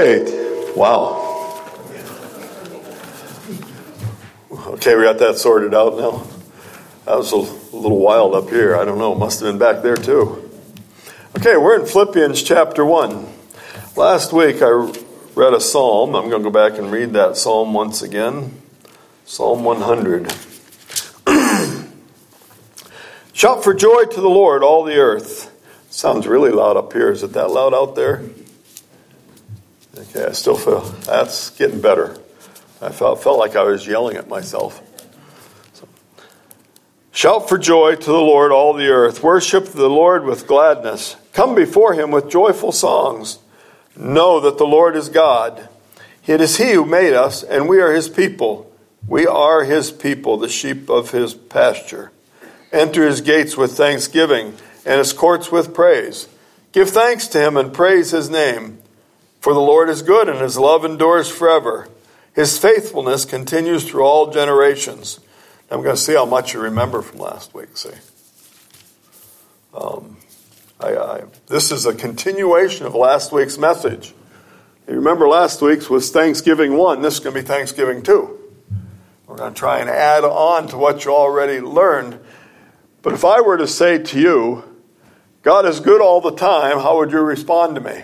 Okay, wow. Okay, we got that sorted out now. That was a little wild up here. I don't know. Must have been back there too. Okay, we're in Philippians chapter 1. Last week I read a psalm. I'm going to go back and read that psalm once again. Psalm 100. Shout for joy to the Lord, all the earth. Sounds really loud up here. Is it that loud out there? Okay, I still feel that's getting better. I felt, felt like I was yelling at myself. So. Shout for joy to the Lord, all the earth. Worship the Lord with gladness. Come before him with joyful songs. Know that the Lord is God. It is he who made us, and we are his people. We are his people, the sheep of his pasture. Enter his gates with thanksgiving and his courts with praise. Give thanks to him and praise his name. For the Lord is good, and his love endures forever. His faithfulness continues through all generations. I'm going to see how much you remember from last week. See, um, I, I, this is a continuation of last week's message. You remember last week's was Thanksgiving one. This is going to be Thanksgiving two. We're going to try and add on to what you already learned. But if I were to say to you, God is good all the time, how would you respond to me?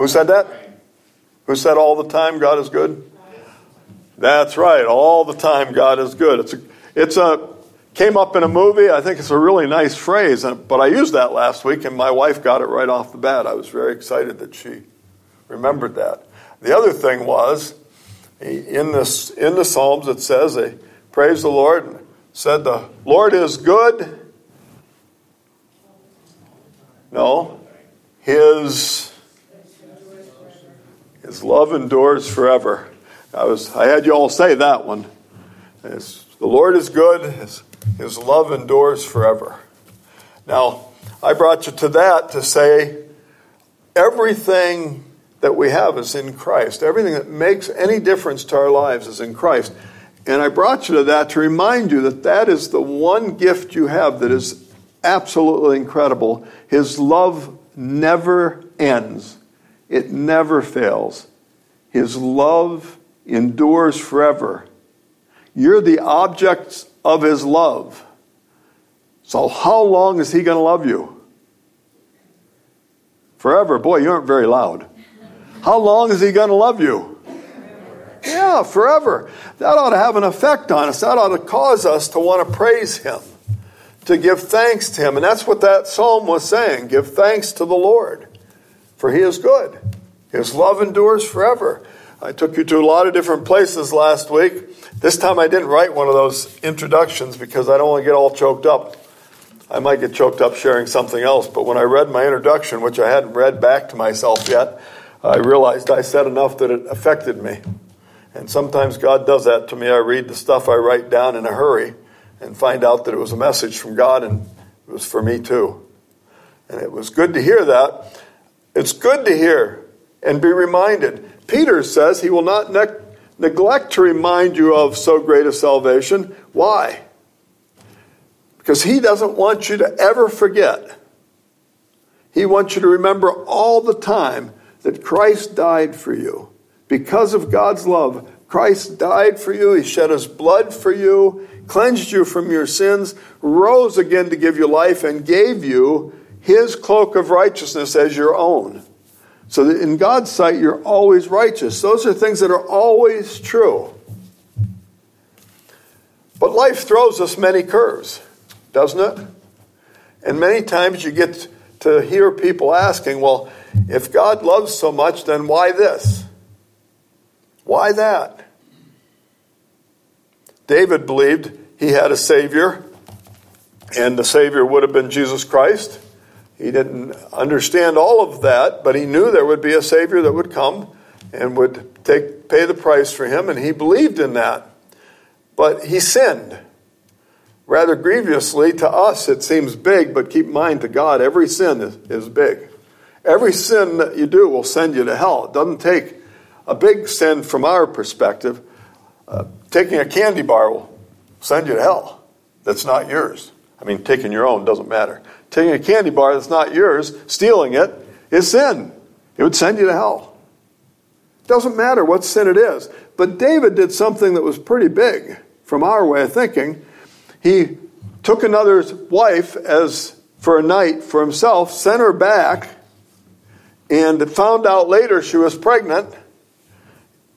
Who said that? Who said all the time God is good? That's right. All the time God is good. It's a, it's a came up in a movie. I think it's a really nice phrase, but I used that last week, and my wife got it right off the bat. I was very excited that she remembered that. The other thing was in this in the Psalms it says, they praise the Lord, and said the Lord is good. No, his his love endures forever. I was I had you all say that one. It's, the Lord is good, his, his love endures forever. Now, I brought you to that to say everything that we have is in Christ. Everything that makes any difference to our lives is in Christ. And I brought you to that to remind you that that is the one gift you have that is absolutely incredible. His love never ends. It never fails. His love endures forever. You're the objects of His love. So, how long is He going to love you? Forever. Boy, you aren't very loud. How long is He going to love you? Yeah, forever. That ought to have an effect on us. That ought to cause us to want to praise Him, to give thanks to Him. And that's what that psalm was saying give thanks to the Lord, for He is good. His love endures forever. I took you to a lot of different places last week. This time I didn't write one of those introductions because I don't want to get all choked up. I might get choked up sharing something else, but when I read my introduction, which I hadn't read back to myself yet, I realized I said enough that it affected me. And sometimes God does that to me. I read the stuff I write down in a hurry and find out that it was a message from God and it was for me too. And it was good to hear that. It's good to hear and be reminded. Peter says he will not ne- neglect to remind you of so great a salvation. Why? Because he doesn't want you to ever forget. He wants you to remember all the time that Christ died for you. Because of God's love, Christ died for you. He shed his blood for you, cleansed you from your sins, rose again to give you life, and gave you his cloak of righteousness as your own. So that in God's sight, you're always righteous. Those are things that are always true. But life throws us many curves, doesn't it? And many times you get to hear people asking, well, if God loves so much, then why this? Why that? David believed he had a Savior, and the Savior would have been Jesus Christ. He didn't understand all of that, but he knew there would be a Savior that would come and would take, pay the price for him, and he believed in that. But he sinned. Rather grievously to us, it seems big, but keep in mind to God, every sin is, is big. Every sin that you do will send you to hell. It doesn't take a big sin from our perspective. Uh, taking a candy bar will send you to hell. That's not yours. I mean, taking your own doesn't matter taking a candy bar that's not yours, stealing it, is sin. It would send you to hell. Doesn't matter what sin it is. But David did something that was pretty big from our way of thinking. He took another's wife as for a night for himself, sent her back, and found out later she was pregnant,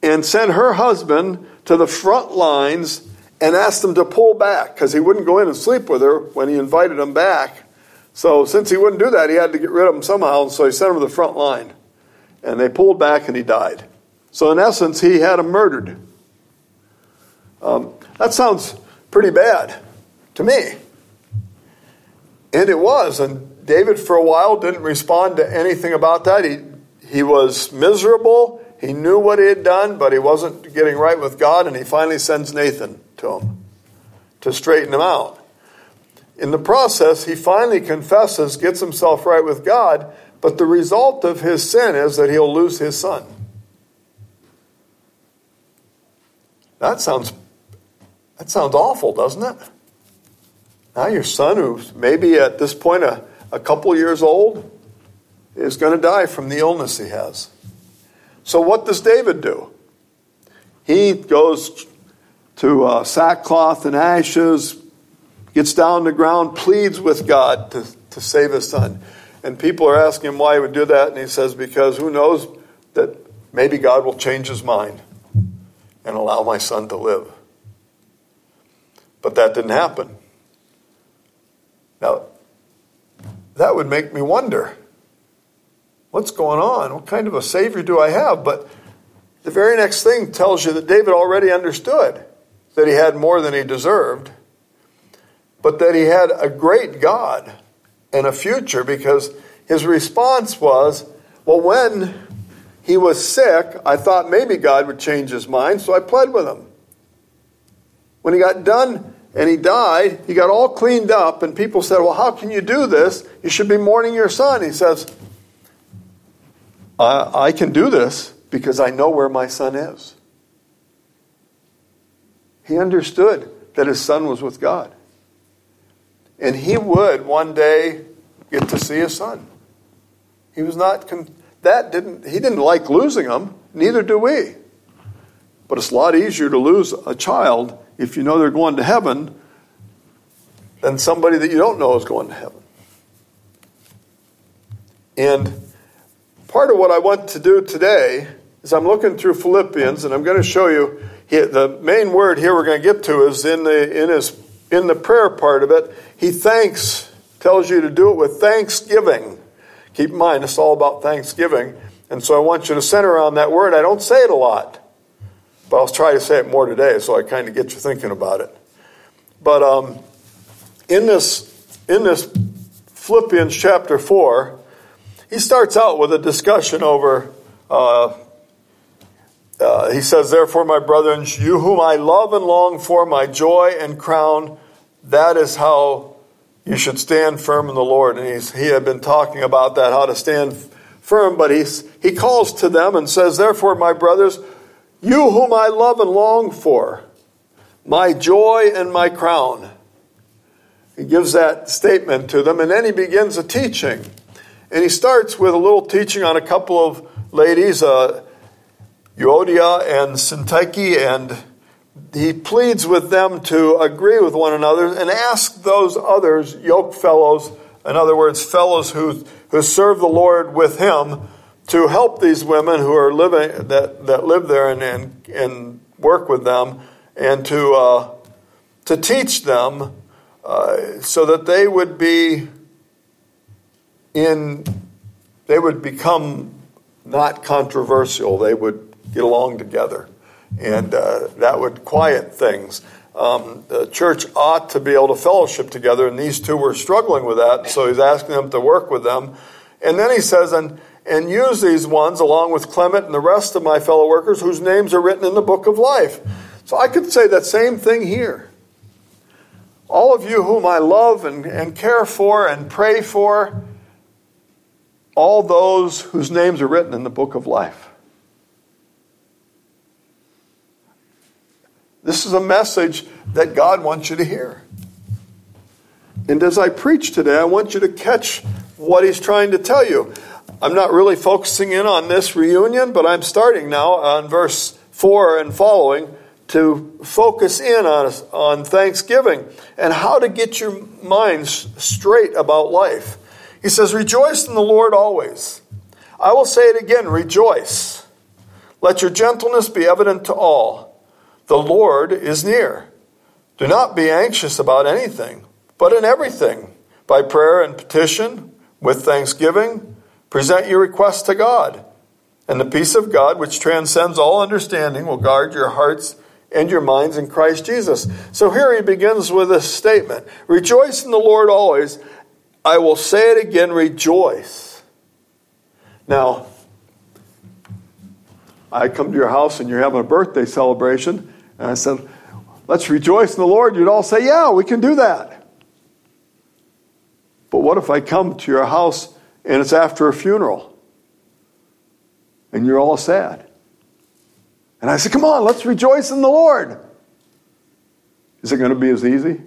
and sent her husband to the front lines and asked him to pull back because he wouldn't go in and sleep with her when he invited him back. So since he wouldn't do that, he had to get rid of him somehow, and so he sent him to the front line. And they pulled back and he died. So in essence, he had him murdered. Um, that sounds pretty bad to me. And it was. And David, for a while, didn't respond to anything about that. He, he was miserable. He knew what he had done, but he wasn't getting right with God. And he finally sends Nathan to him to straighten him out. In the process, he finally confesses, gets himself right with God, but the result of his sin is that he'll lose his son. That sounds that sounds awful, doesn't it? Now your son, who's maybe at this point a, a couple years old, is going to die from the illness he has. So what does David do? He goes to uh, sackcloth and ashes, gets down on the ground, pleads with God to, to save his son. And people are asking him why he would do that, and he says, Because who knows that maybe God will change his mind and allow my son to live. But that didn't happen. Now, that would make me wonder what's going on? What kind of a Savior do I have? But the very next thing tells you that David already understood that he had more than he deserved, but that he had a great God and a future because his response was, Well, when he was sick, I thought maybe God would change his mind, so I pled with him. When he got done and he died, he got all cleaned up, and people said, Well, how can you do this? You should be mourning your son. He says, I, I can do this because I know where my son is. He understood that his son was with God. And he would one day get to see his son. He was not that didn't he didn't like losing them, neither do we. But it's a lot easier to lose a child if you know they're going to heaven than somebody that you don't know is going to heaven. And part of what I want to do today is I'm looking through Philippians and I'm going to show you the main word here we're going to get to is in the in his in the prayer part of it. He thanks tells you to do it with thanksgiving. Keep in mind, it's all about thanksgiving. And so I want you to center around that word. I don't say it a lot, but I'll try to say it more today so I kind of get you thinking about it. But um, in this in this Philippians chapter 4, he starts out with a discussion over uh, uh, he says, Therefore, my brethren, you whom I love and long for, my joy and crown, that is how you should stand firm in the Lord. And he's, he had been talking about that, how to stand firm, but he's, he calls to them and says, Therefore, my brothers, you whom I love and long for, my joy and my crown. He gives that statement to them, and then he begins a teaching. And he starts with a little teaching on a couple of ladies. Uh, Euodia and Syntyche, and he pleads with them to agree with one another and ask those others, yoke fellows, in other words, fellows who, who serve the Lord with him, to help these women who are living that, that live there and, and, and work with them, and to uh, to teach them uh, so that they would be in they would become not controversial. They would get along together. And uh, that would quiet things. Um, the church ought to be able to fellowship together, and these two were struggling with that. So he's asking them to work with them. And then he says, and, and use these ones along with Clement and the rest of my fellow workers whose names are written in the book of life. So I could say that same thing here. All of you whom I love and, and care for and pray for, all those whose names are written in the book of life. This is a message that God wants you to hear. And as I preach today, I want you to catch what He's trying to tell you. I'm not really focusing in on this reunion, but I'm starting now on verse 4 and following to focus in on, on Thanksgiving and how to get your minds straight about life. He says, Rejoice in the Lord always. I will say it again rejoice. Let your gentleness be evident to all. The Lord is near. Do not be anxious about anything, but in everything, by prayer and petition, with thanksgiving, present your requests to God. And the peace of God, which transcends all understanding, will guard your hearts and your minds in Christ Jesus. So here he begins with this statement Rejoice in the Lord always. I will say it again, rejoice. Now, I come to your house and you're having a birthday celebration, and I said, Let's rejoice in the Lord. You'd all say, Yeah, we can do that. But what if I come to your house and it's after a funeral and you're all sad? And I said, Come on, let's rejoice in the Lord. Is it going to be as easy?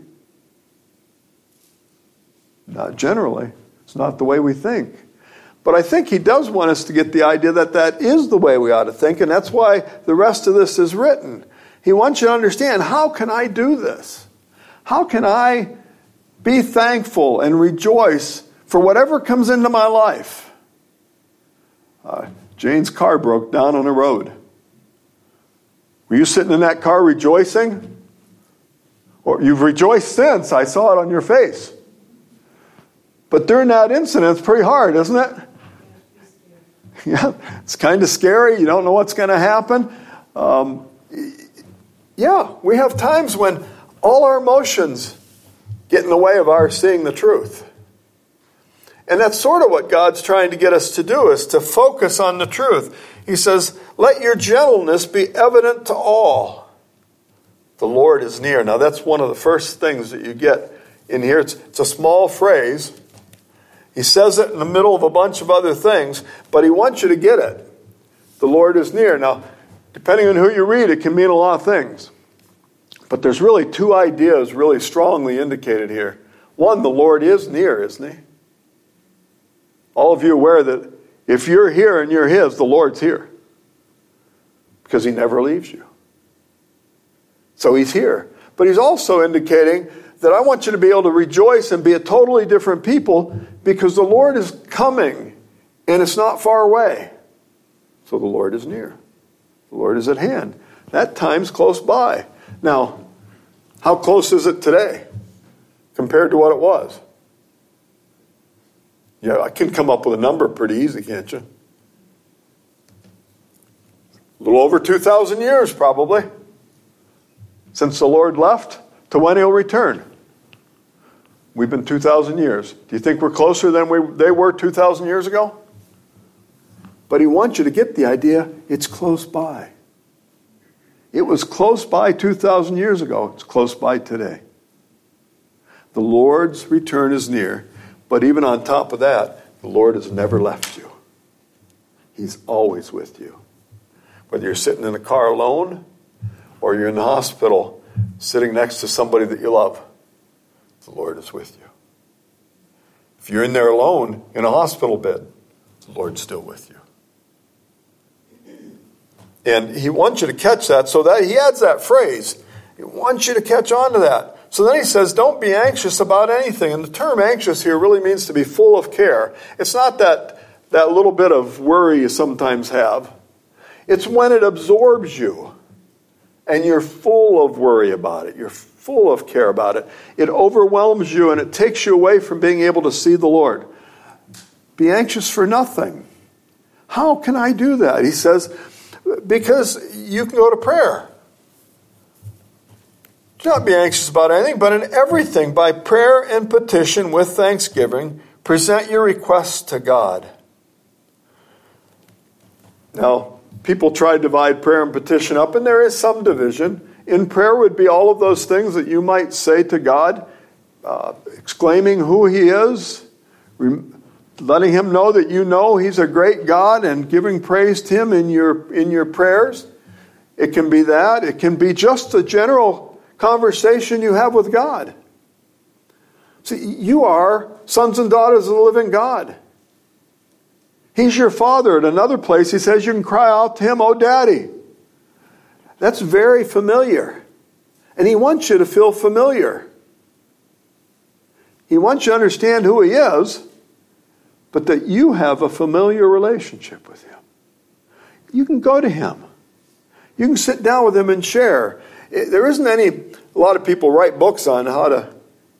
Not generally. It's not the way we think. But I think he does want us to get the idea that that is the way we ought to think, and that's why the rest of this is written. He wants you to understand how can I do this? How can I be thankful and rejoice for whatever comes into my life? Uh, Jane's car broke down on the road. Were you sitting in that car rejoicing? Or you've rejoiced since. I saw it on your face. But during that incident, it's pretty hard, isn't it? Yeah, it's kind of scary. You don't know what's going to happen. Um, yeah, we have times when all our emotions get in the way of our seeing the truth. And that's sort of what God's trying to get us to do is to focus on the truth. He says, "Let your gentleness be evident to all. The Lord is near." Now that's one of the first things that you get in here. It's, it's a small phrase. He says it in the middle of a bunch of other things, but he wants you to get it. The Lord is near. Now, depending on who you read, it can mean a lot of things. But there's really two ideas really strongly indicated here. One, the Lord is near, isn't he? All of you aware that if you're here and you're his, the Lord's here. Because he never leaves you. So he's here. But he's also indicating that I want you to be able to rejoice and be a totally different people because the Lord is coming and it's not far away. So the Lord is near. The Lord is at hand. That time's close by. Now, how close is it today compared to what it was? Yeah, I can come up with a number pretty easy, can't you? A little over 2,000 years, probably, since the Lord left to when he'll return. We've been 2,000 years. Do you think we're closer than we, they were 2,000 years ago? But he wants you to get the idea it's close by. It was close by 2,000 years ago. It's close by today. The Lord's return is near, but even on top of that, the Lord has never left you. He's always with you. Whether you're sitting in a car alone or you're in the hospital sitting next to somebody that you love, the Lord is with you. If you're in there alone in a hospital bed, the Lord's still with you. And he wants you to catch that. So that he adds that phrase. He wants you to catch on to that. So then he says, don't be anxious about anything. And the term anxious here really means to be full of care. It's not that, that little bit of worry you sometimes have. It's when it absorbs you and you're full of worry about it. You're full of care about it. It overwhelms you and it takes you away from being able to see the Lord. Be anxious for nothing. How can I do that? He says, because you can go to prayer. Do not be anxious about anything, but in everything, by prayer and petition with thanksgiving, present your requests to God. Now, people try to divide prayer and petition up, and there is some division. In prayer would be all of those things that you might say to God, uh, exclaiming who He is, letting him know that you know he's a great God and giving praise to him in your in your prayers. It can be that. It can be just a general conversation you have with God. See, you are sons and daughters of the living God. He's your father. At another place, he says you can cry out to him, Oh, daddy. That's very familiar. And he wants you to feel familiar. He wants you to understand who he is, but that you have a familiar relationship with him. You can go to him. You can sit down with him and share. Eh, there isn't any, a lot of people write books on how to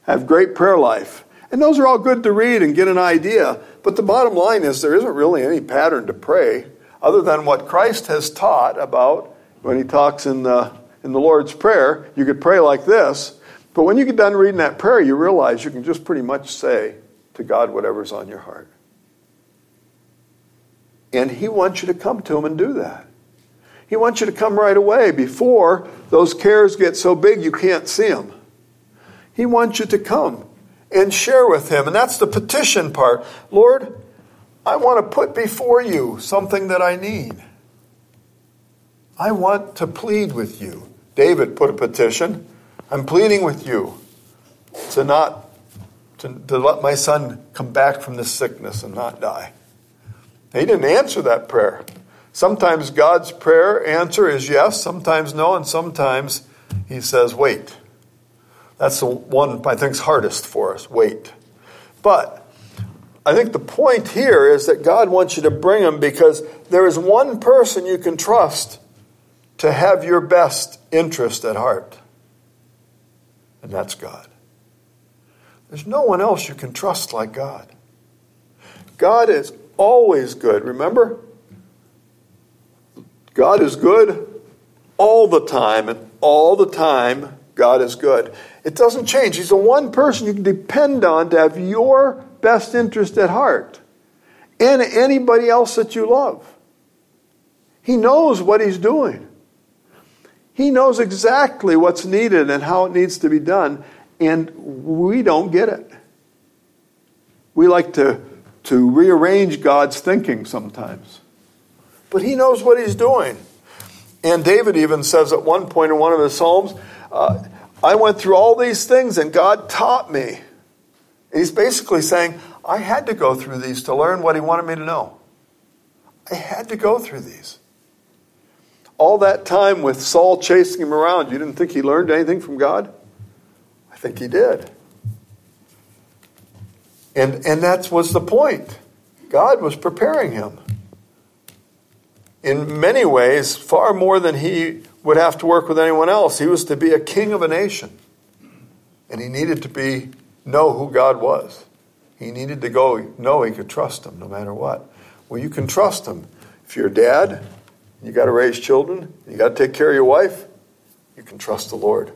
have great prayer life. And those are all good to read and get an idea. But the bottom line is there isn't really any pattern to pray other than what Christ has taught about when he talks in the, in the Lord's Prayer. You could pray like this. But when you get done reading that prayer, you realize you can just pretty much say to God whatever's on your heart. And he wants you to come to him and do that. He wants you to come right away before those cares get so big you can't see them. He wants you to come and share with Him. And that's the petition part. Lord, I want to put before you something that I need. I want to plead with you. David put a petition. I'm pleading with you to not to, to let my son come back from this sickness and not die. He didn't answer that prayer. Sometimes God's prayer answer is yes, sometimes no, and sometimes he says wait. That's the one I think is hardest for us wait. But I think the point here is that God wants you to bring him because there is one person you can trust to have your best interest at heart, and that's God. There's no one else you can trust like God. God is always good. Remember? God is good all the time, and all the time, God is good. It doesn't change. He's the one person you can depend on to have your best interest at heart and anybody else that you love. He knows what he's doing. He knows exactly what's needed and how it needs to be done, and we don't get it. We like to, to rearrange God's thinking sometimes. But he knows what he's doing. And David even says at one point in one of his Psalms, uh, I went through all these things and God taught me. And he's basically saying, I had to go through these to learn what he wanted me to know. I had to go through these. All that time with Saul chasing him around, you didn't think he learned anything from God? I think he did. And, and that was the point. God was preparing him. In many ways, far more than he would have to work with anyone else. He was to be a king of a nation. And he needed to be know who God was. He needed to go know he could trust him no matter what. Well, you can trust him. If you're a dad, you got to raise children, you got to take care of your wife, you can trust the Lord.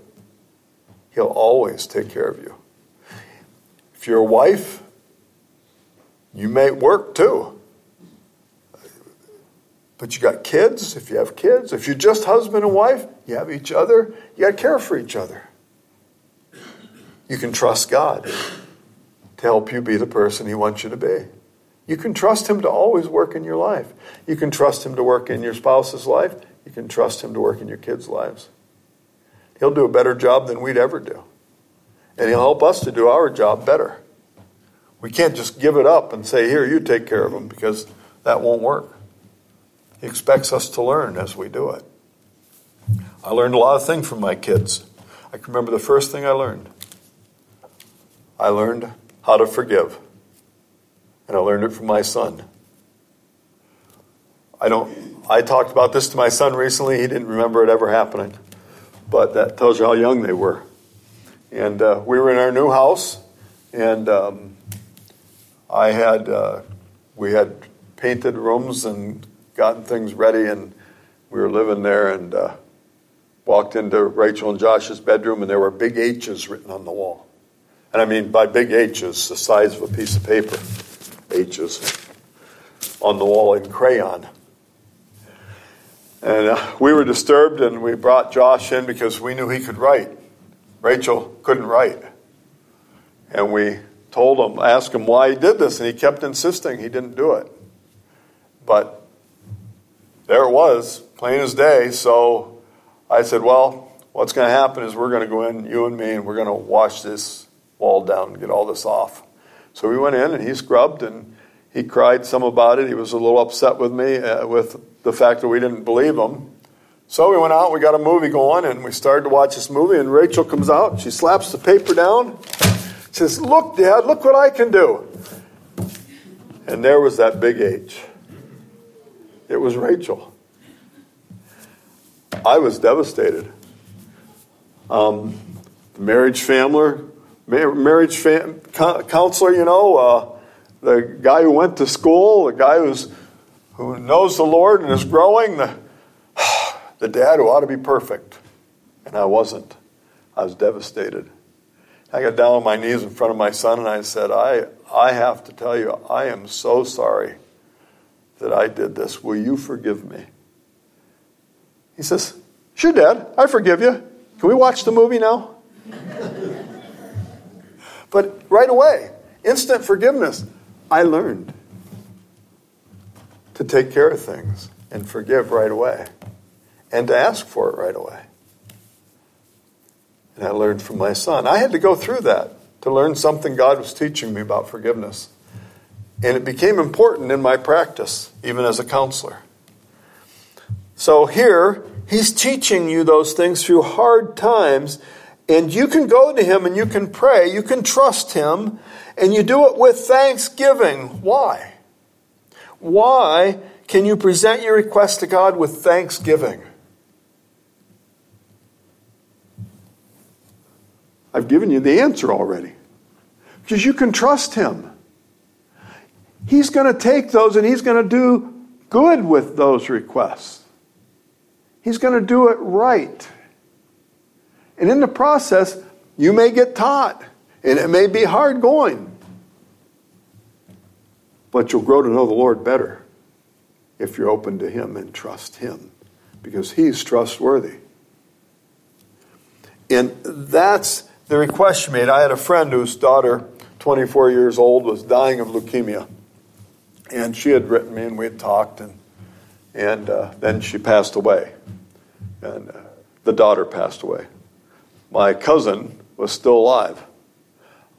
He'll always take care of you. If you're a wife, you may work too. But you got kids, if you have kids, if you're just husband and wife, you have each other, you got to care for each other. You can trust God to help you be the person He wants you to be. You can trust Him to always work in your life. You can trust Him to work in your spouse's life. You can trust Him to work in your kids' lives. He'll do a better job than we'd ever do. And He'll help us to do our job better. We can't just give it up and say, Here, you take care of them, because that won't work. He expects us to learn as we do it. I learned a lot of things from my kids. I can remember the first thing I learned. I learned how to forgive. And I learned it from my son. I don't I talked about this to my son recently. He didn't remember it ever happening. But that tells you how young they were. And uh, we were in our new house, and um, I had uh, we had painted rooms and gotten things ready, and we were living there and uh, walked into Rachel and Josh's bedroom, and there were big H's written on the wall. And I mean, by big H's, the size of a piece of paper, H's on the wall in crayon. And uh, we were disturbed, and we brought Josh in because we knew he could write. Rachel couldn't write. And we told him, asked him why he did this, and he kept insisting he didn't do it. But there it was, plain as day. So I said, Well, what's going to happen is we're going to go in, you and me, and we're going to wash this wall down and get all this off. So we went in and he scrubbed and he cried some about it. He was a little upset with me uh, with the fact that we didn't believe him. So we went out, we got a movie going, and we started to watch this movie. And Rachel comes out, she slaps the paper down, says, Look, Dad, look what I can do. And there was that big H. It was Rachel. I was devastated. Um, the marriage family, marriage fam- counselor, you know, uh, the guy who went to school, the guy who's who knows the Lord and is growing, the, the dad who ought to be perfect. And I wasn't. I was devastated. I got down on my knees in front of my son and I said, I, I have to tell you, I am so sorry that I did this. Will you forgive me? He says, Sure, Dad, I forgive you. Can we watch the movie now? but right away, instant forgiveness. I learned to take care of things and forgive right away and to ask for it right away. And I learned from my son. I had to go through that to learn something God was teaching me about forgiveness. And it became important in my practice, even as a counselor. So here, he's teaching you those things through hard times, and you can go to him and you can pray, you can trust him, and you do it with thanksgiving. Why? Why can you present your request to God with thanksgiving? I've given you the answer already. Because you can trust Him. He's going to take those and He's going to do good with those requests. He's going to do it right. And in the process, you may get taught, and it may be hard going. But you'll grow to know the Lord better if you're open to Him and trust Him, because He's trustworthy. And that's the request she made. I had a friend whose daughter, 24 years old, was dying of leukemia. And she had written me, and we had talked, and, and uh, then she passed away. And uh, the daughter passed away. My cousin was still alive,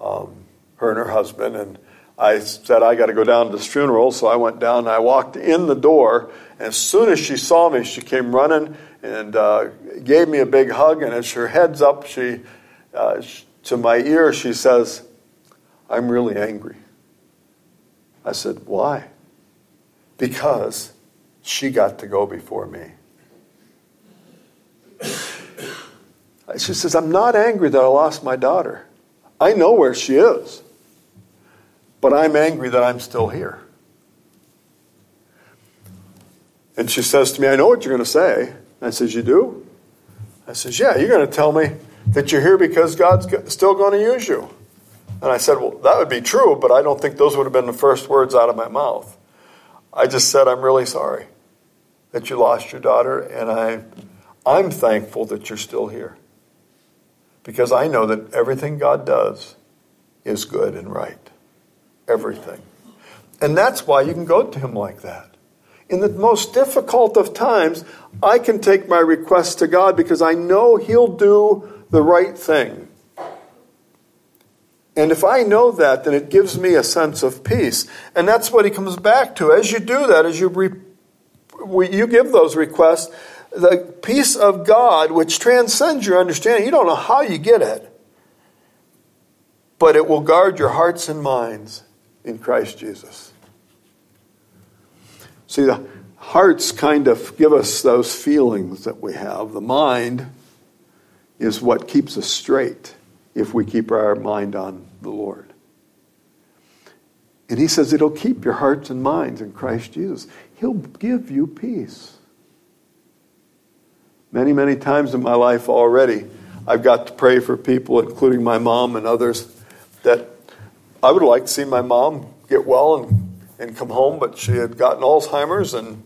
um, her and her husband, and I said, I got to go down to this funeral. So I went down and I walked in the door. And as soon as she saw me, she came running and uh, gave me a big hug. And as her head's up, she uh, to my ear, she says, I'm really angry. I said, Why? Because she got to go before me. She says, I'm not angry that I lost my daughter. I know where she is, but I'm angry that I'm still here. And she says to me, I know what you're going to say. I says, You do? I says, Yeah, you're going to tell me that you're here because God's still going to use you. And I said, Well, that would be true, but I don't think those would have been the first words out of my mouth. I just said, I'm really sorry that you lost your daughter, and I, I'm thankful that you're still here. Because I know that everything God does is good and right. Everything. And that's why you can go to Him like that. In the most difficult of times, I can take my request to God because I know He'll do the right thing. And if I know that, then it gives me a sense of peace. And that's what he comes back to. As you do that, as you, re, you give those requests, the peace of God, which transcends your understanding, you don't know how you get it, but it will guard your hearts and minds in Christ Jesus. See, the hearts kind of give us those feelings that we have. The mind is what keeps us straight if we keep our mind on the Lord. And he says it'll keep your hearts and minds in Christ Jesus. He'll give you peace. Many, many times in my life already, I've got to pray for people, including my mom and others, that I would like to see my mom get well and, and come home, but she had gotten Alzheimer's and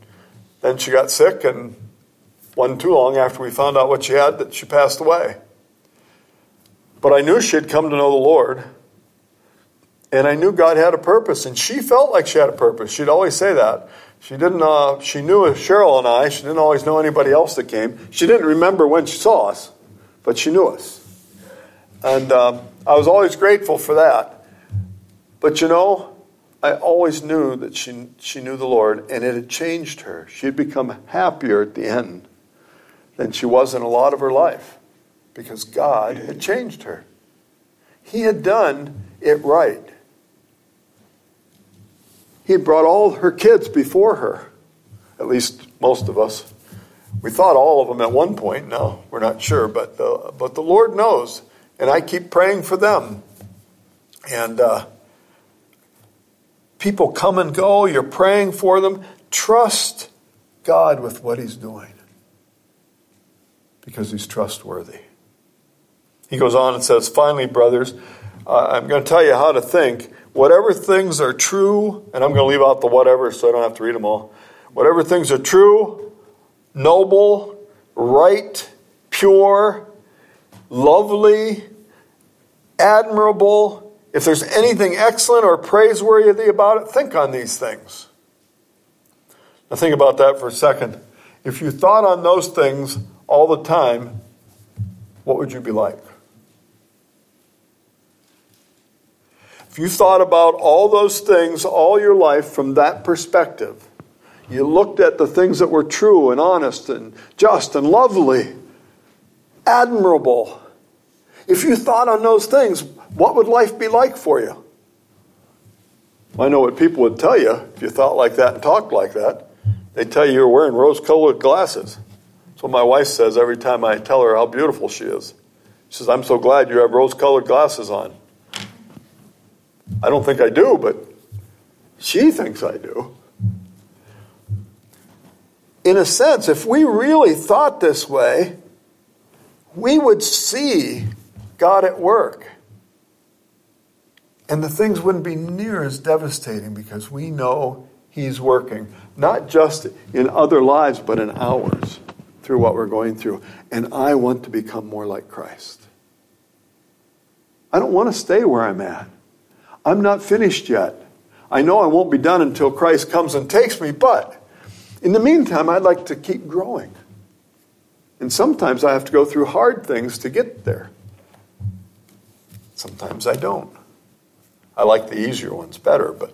then she got sick and wasn't too long after we found out what she had that she passed away. But I knew she had come to know the Lord. And I knew God had a purpose. And she felt like she had a purpose. She'd always say that. She didn't. Uh, she knew Cheryl and I. She didn't always know anybody else that came. She didn't remember when she saw us, but she knew us. And um, I was always grateful for that. But you know, I always knew that she, she knew the Lord, and it had changed her. She had become happier at the end than she was in a lot of her life because God had changed her. He had done it right. He had brought all her kids before her, at least most of us. We thought all of them at one point. No, we're not sure, but the, but the Lord knows, and I keep praying for them. And uh, people come and go. You're praying for them. Trust God with what He's doing because He's trustworthy. He goes on and says, Finally, brothers, I'm going to tell you how to think. Whatever things are true, and I'm going to leave out the whatever so I don't have to read them all. Whatever things are true, noble, right, pure, lovely, admirable, if there's anything excellent or praiseworthy about it, think on these things. Now, think about that for a second. If you thought on those things all the time, what would you be like? If you thought about all those things all your life from that perspective, you looked at the things that were true and honest and just and lovely, admirable. If you thought on those things, what would life be like for you? I know what people would tell you if you thought like that and talked like that. They'd tell you you're wearing rose colored glasses. What my wife says every time I tell her how beautiful she is. She says, I'm so glad you have rose colored glasses on. I don't think I do, but she thinks I do. In a sense, if we really thought this way, we would see God at work. And the things wouldn't be near as devastating because we know He's working, not just in other lives, but in ours through what we're going through. And I want to become more like Christ. I don't want to stay where I'm at. I'm not finished yet. I know I won't be done until Christ comes and takes me, but in the meantime, I'd like to keep growing. And sometimes I have to go through hard things to get there. Sometimes I don't. I like the easier ones better, but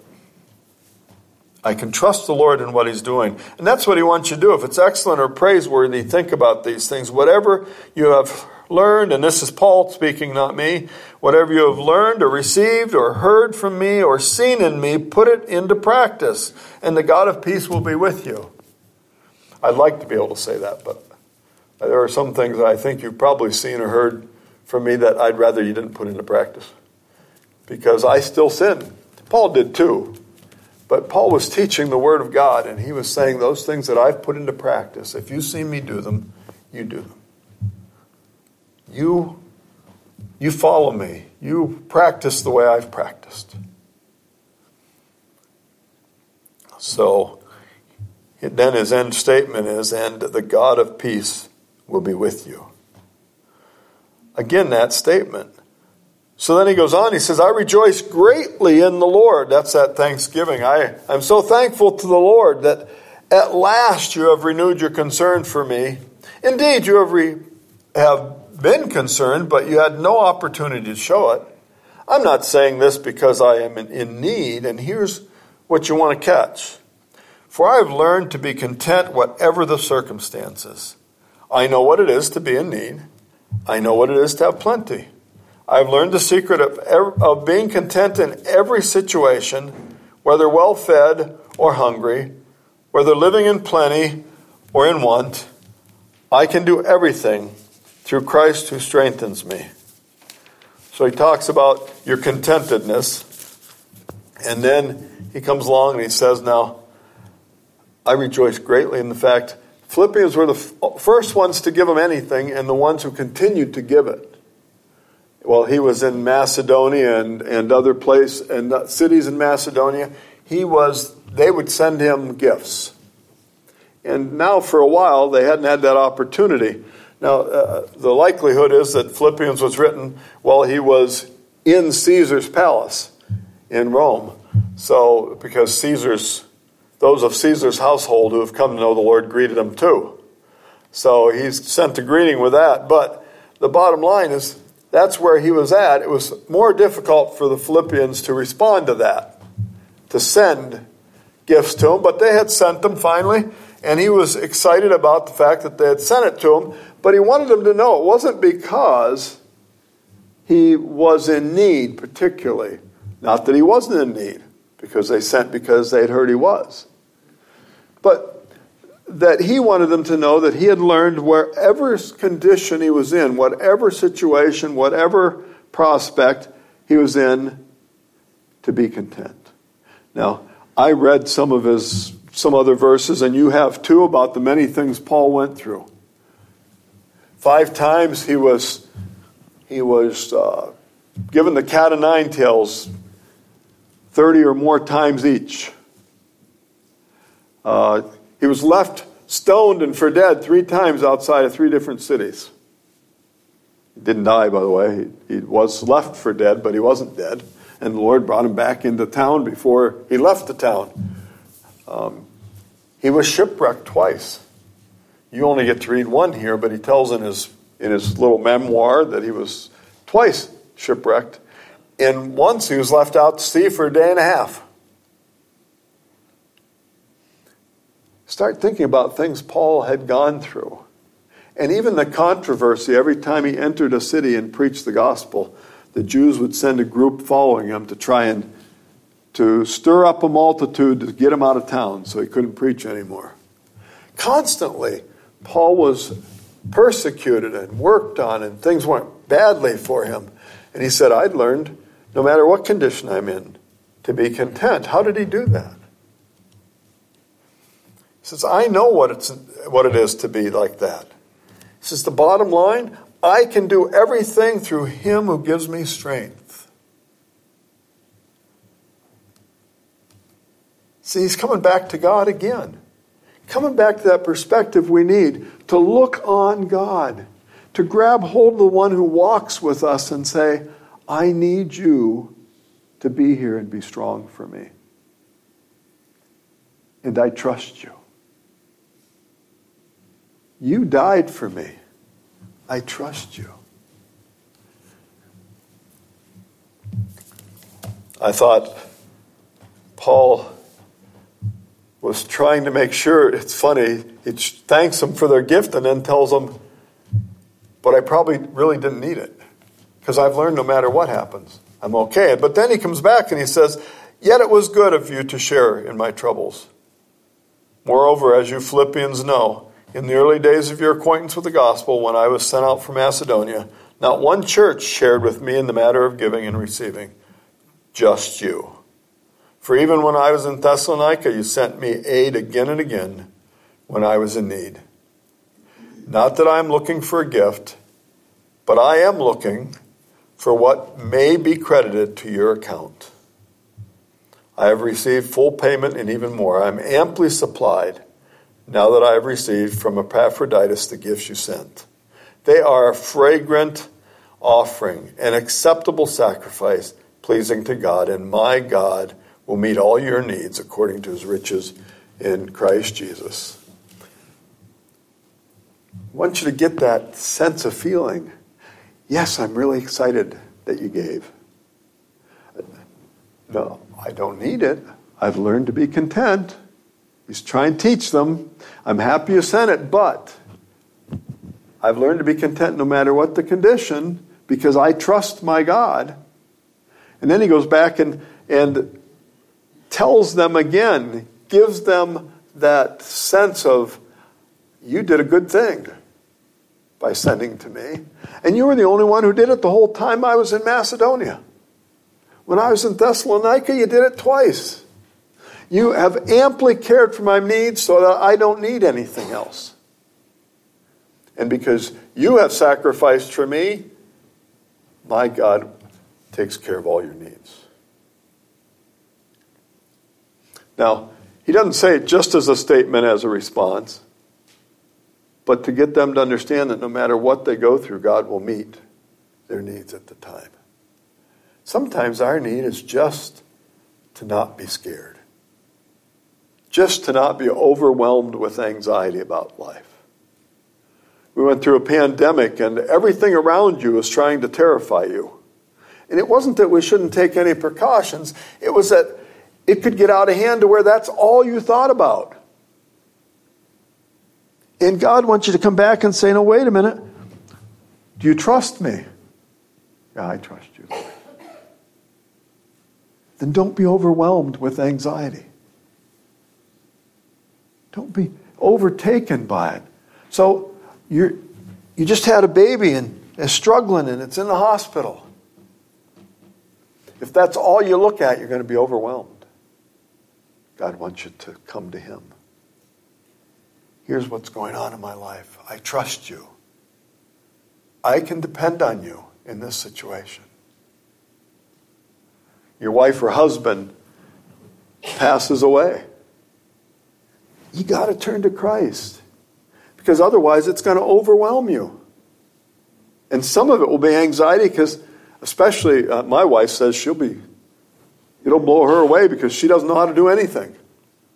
I can trust the Lord in what He's doing. And that's what He wants you to do. If it's excellent or praiseworthy, think about these things. Whatever you have learned, and this is Paul speaking, not me, whatever you have learned or received or heard from me or seen in me, put it into practice, and the God of peace will be with you. I'd like to be able to say that, but there are some things that I think you've probably seen or heard from me that I'd rather you didn't put into practice. Because I still sin. Paul did too. But Paul was teaching the Word of God, and he was saying those things that I've put into practice. If you see me do them, you do them. You, you follow me. You practice the way I've practiced. So then his end statement is, and the God of peace will be with you. Again, that statement. So then he goes on, he says, I rejoice greatly in the Lord. That's that thanksgiving. I, I'm so thankful to the Lord that at last you have renewed your concern for me. Indeed, you have, re, have been concerned, but you had no opportunity to show it. I'm not saying this because I am in need, and here's what you want to catch. For I have learned to be content whatever the circumstances. I know what it is to be in need. I know what it is to have plenty. I've learned the secret of, of being content in every situation, whether well fed or hungry, whether living in plenty or in want. I can do everything through Christ who strengthens me. So he talks about your contentedness. And then he comes along and he says, Now, I rejoice greatly in the fact Philippians were the first ones to give him anything and the ones who continued to give it. Well, he was in Macedonia and, and other places and cities in Macedonia. He was, they would send him gifts. And now, for a while, they hadn't had that opportunity. Now, uh, the likelihood is that Philippians was written while he was in Caesar's palace in Rome. So, because Caesar's, those of Caesar's household who have come to know the Lord greeted him too. So he's sent a greeting with that. But the bottom line is that's where he was at. It was more difficult for the Philippians to respond to that. to send gifts to him, but they had sent them finally, and he was excited about the fact that they had sent it to him, but he wanted them to know it wasn't because he was in need, particularly. Not that he wasn't in need, because they sent because they'd heard he was. But that he wanted them to know that he had learned wherever condition he was in, whatever situation, whatever prospect he was in, to be content. Now, I read some of his some other verses, and you have too, about the many things Paul went through. Five times he was he was uh, given the cat o' nine tails, thirty or more times each. Uh, he was left stoned and for dead three times outside of three different cities. He didn't die, by the way. He, he was left for dead, but he wasn't dead. And the Lord brought him back into town before he left the town. Um, he was shipwrecked twice. You only get to read one here, but he tells in his in his little memoir that he was twice shipwrecked, and once he was left out to sea for a day and a half. Start thinking about things Paul had gone through. And even the controversy every time he entered a city and preached the gospel, the Jews would send a group following him to try and to stir up a multitude to get him out of town so he couldn't preach anymore. Constantly, Paul was persecuted and worked on, and things went badly for him. And he said, I'd learned, no matter what condition I'm in, to be content. How did he do that? He says, I know what, it's, what it is to be like that. He says, the bottom line, I can do everything through him who gives me strength. See, he's coming back to God again. Coming back to that perspective we need to look on God, to grab hold of the one who walks with us and say, I need you to be here and be strong for me. And I trust you. You died for me. I trust you. I thought Paul was trying to make sure, it's funny, he thanks them for their gift and then tells them, but I probably really didn't need it because I've learned no matter what happens, I'm okay. But then he comes back and he says, Yet it was good of you to share in my troubles. Moreover, as you Philippians know, in the early days of your acquaintance with the gospel, when I was sent out from Macedonia, not one church shared with me in the matter of giving and receiving, just you. For even when I was in Thessalonica, you sent me aid again and again when I was in need. Not that I am looking for a gift, but I am looking for what may be credited to your account. I have received full payment and even more. I am amply supplied now that I have received from Epaphroditus the gifts you sent. They are a fragrant offering, an acceptable sacrifice, pleasing to God, and my God will meet all your needs according to his riches in Christ Jesus. I want you to get that sense of feeling. Yes, I'm really excited that you gave. No, I don't need it. I've learned to be content. He's trying to teach them. I'm happy you sent it, but I've learned to be content no matter what the condition because I trust my God. And then he goes back and, and tells them again, gives them that sense of, you did a good thing by sending to me. And you were the only one who did it the whole time I was in Macedonia. When I was in Thessalonica, you did it twice. You have amply cared for my needs so that I don't need anything else. And because you have sacrificed for me, my God takes care of all your needs. Now, he doesn't say it just as a statement, as a response, but to get them to understand that no matter what they go through, God will meet their needs at the time. Sometimes our need is just to not be scared just to not be overwhelmed with anxiety about life. We went through a pandemic, and everything around you is trying to terrify you. And it wasn't that we shouldn't take any precautions, it was that it could get out of hand to where that's all you thought about. And God wants you to come back and say, no, wait a minute. Do you trust me? Yeah, I trust you. Then don't be overwhelmed with anxiety. Don't be overtaken by it. So you're, you just had a baby and is struggling and it's in the hospital. If that's all you look at, you're going to be overwhelmed. God wants you to come to Him. Here's what's going on in my life. I trust you. I can depend on you in this situation. Your wife or husband passes away. You got to turn to Christ because otherwise it's going to overwhelm you. And some of it will be anxiety because, especially uh, my wife says she'll be, it'll blow her away because she doesn't know how to do anything.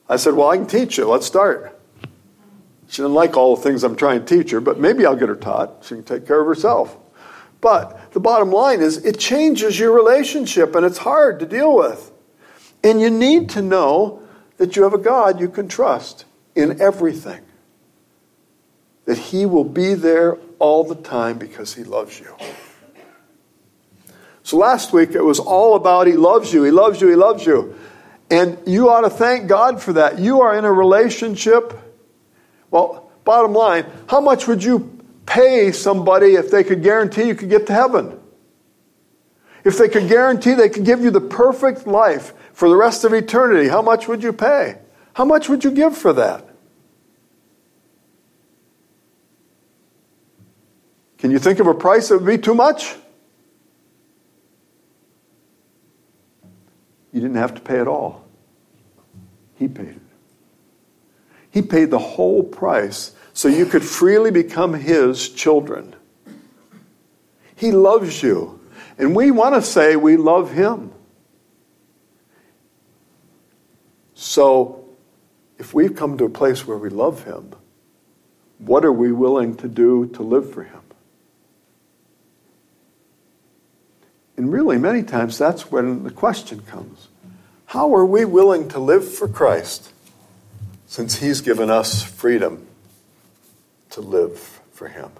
I said, Well, I can teach you. Let's start. She didn't like all the things I'm trying to teach her, but maybe I'll get her taught. She can take care of herself. But the bottom line is, it changes your relationship and it's hard to deal with. And you need to know that you have a God you can trust in everything. That He will be there all the time because He loves you. So last week it was all about He loves you, He loves you, He loves you. And you ought to thank God for that. You are in a relationship. Well, bottom line, how much would you pay somebody if they could guarantee you could get to heaven? If they could guarantee they could give you the perfect life for the rest of eternity, how much would you pay? How much would you give for that? Can you think of a price that would be too much? You didn't have to pay it all. He paid it. He paid the whole price so you could freely become His children. He loves you. And we want to say we love Him. So, if we've come to a place where we love Him, what are we willing to do to live for Him? And really, many times, that's when the question comes How are we willing to live for Christ since He's given us freedom to live for Him?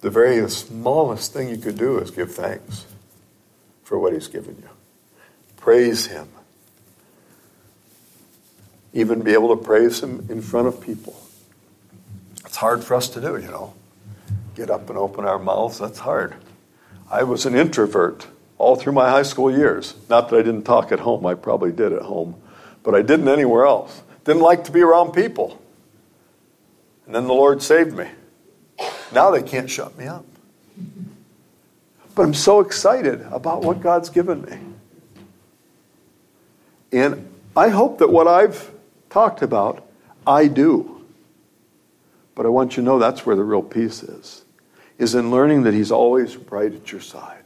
The very smallest thing you could do is give thanks for what He's given you. Praise Him. Even be able to praise Him in front of people. It's hard for us to do, you know get up and open our mouths. That's hard. I was an introvert all through my high school years. Not that I didn't talk at home, I probably did at home, but I didn't anywhere else. Didn't like to be around people. And then the Lord saved me. Now they can't shut me up. But I'm so excited about what God's given me. And I hope that what I've talked about, I do. But I want you to know that's where the real peace is is in learning that He's always right at your side.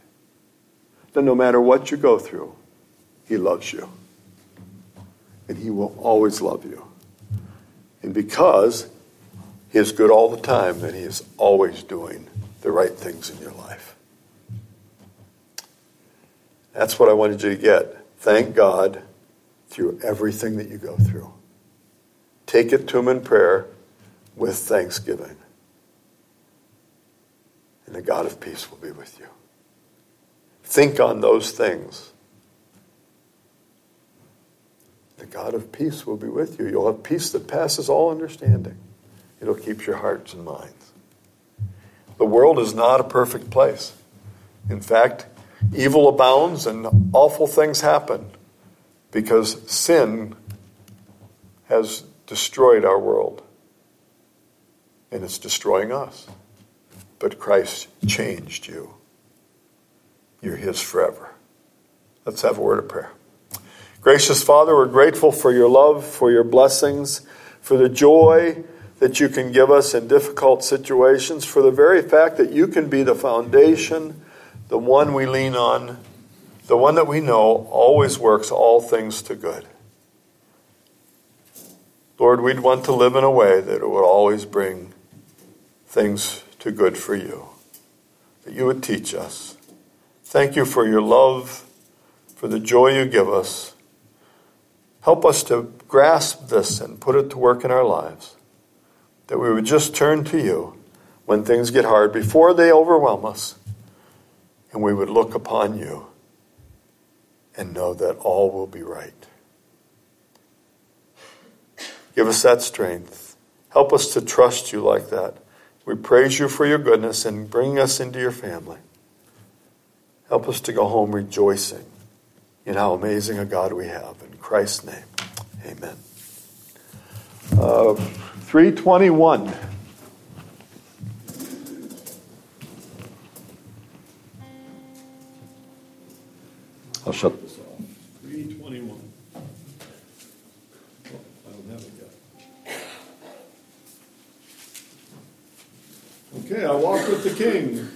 That no matter what you go through, He loves you. And He will always love you. And because He is good all the time, then He is always doing the right things in your life. That's what I wanted you to get. Thank God through everything that you go through. Take it to Him in prayer with thanksgiving and the God of peace will be with you. Think on those things. The God of peace will be with you. You'll have peace that passes all understanding. It'll keep your hearts and minds. The world is not a perfect place. In fact, evil abounds and awful things happen because sin has destroyed our world and it's destroying us but Christ changed you. You're His forever. Let's have a word of prayer. Gracious Father, we're grateful for your love, for your blessings, for the joy that you can give us in difficult situations, for the very fact that you can be the foundation, the one we lean on, the one that we know always works all things to good. Lord, we'd want to live in a way that it would always bring things to good for you. That you would teach us Thank you for your love, for the joy you give us. Help us to grasp this and put it to work in our lives. That we would just turn to you when things get hard before they overwhelm us, and we would look upon you and know that all will be right. Give us that strength. Help us to trust you like that. We praise you for your goodness and bringing us into your family. Help us to go home rejoicing in how amazing a God we have. In Christ's name, amen. Uh, 321. I'll shut this off. 321. Oh, I don't have it yet. Okay, I walk with the King.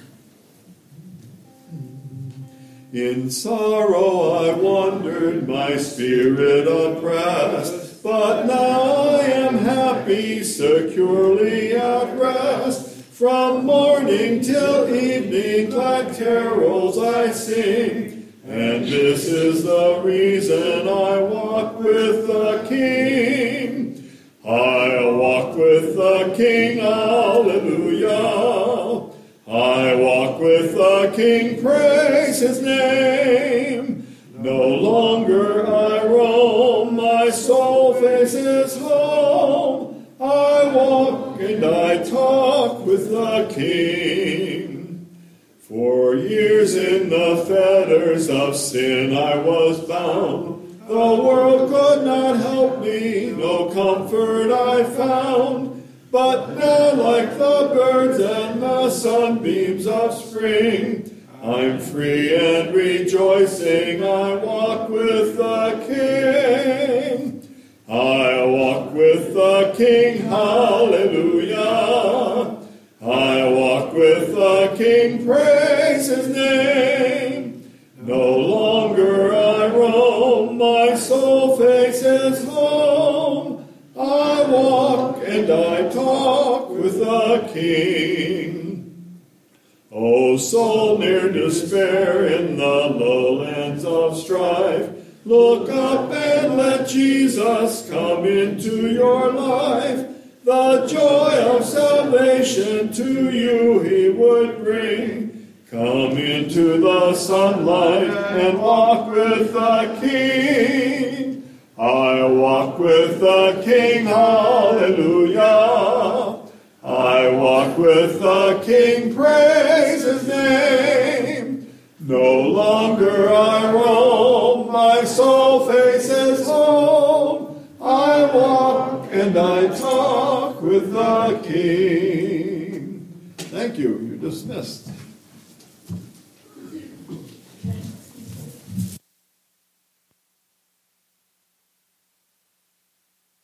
In sorrow I wandered, my spirit oppressed, but now I am happy, securely at rest. From morning till evening, glad carols I sing. And this is the reason I walk with the King. I'll walk with the King, hallelujah. I walk with the King, praise his name. No longer I roam, my soul faces home. I walk and I talk with the King. For years in the fetters of sin I was bound. The world could not help me, no comfort I found. But now, like the birds and the sunbeams of spring, I'm free and rejoicing. I walk with the King. I walk with the King. Hallelujah. I walk with the King, praise his name. No longer I roam, my soul faces home. I walk and I talk with the King. O soul near despair in the lowlands of strife, look up and let Jesus come into your life. The joy of salvation to you he would bring. Come into the sunlight and walk with the King. I walk with the King, hallelujah. I walk with the King, praise his name. No longer I roam, my soul faces home. I walk and I talk with the King. Thank you. You're dismissed.